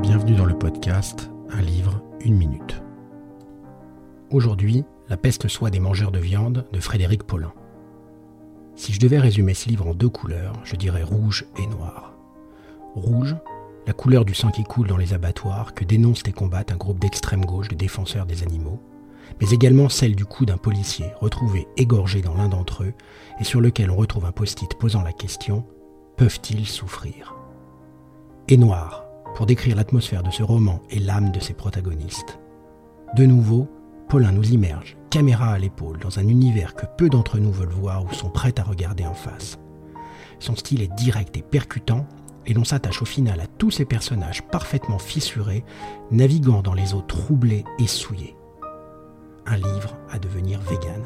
bienvenue dans le podcast Un livre, une minute. Aujourd'hui, La peste soit des mangeurs de viande de Frédéric Paulin. Si je devais résumer ce livre en deux couleurs, je dirais rouge et noir. Rouge, la couleur du sang qui coule dans les abattoirs que dénonce et combattent un groupe d'extrême gauche de défenseurs des animaux, mais également celle du cou d'un policier retrouvé égorgé dans l'un d'entre eux et sur lequel on retrouve un post-it posant la question Peuvent-ils souffrir? Et noir, pour décrire l'atmosphère de ce roman et l'âme de ses protagonistes. De nouveau, Paulin nous immerge, caméra à l'épaule, dans un univers que peu d'entre nous veulent voir ou sont prêts à regarder en face. Son style est direct et percutant, et l'on s'attache au final à tous ces personnages parfaitement fissurés, naviguant dans les eaux troublées et souillées. Un livre à devenir vegan.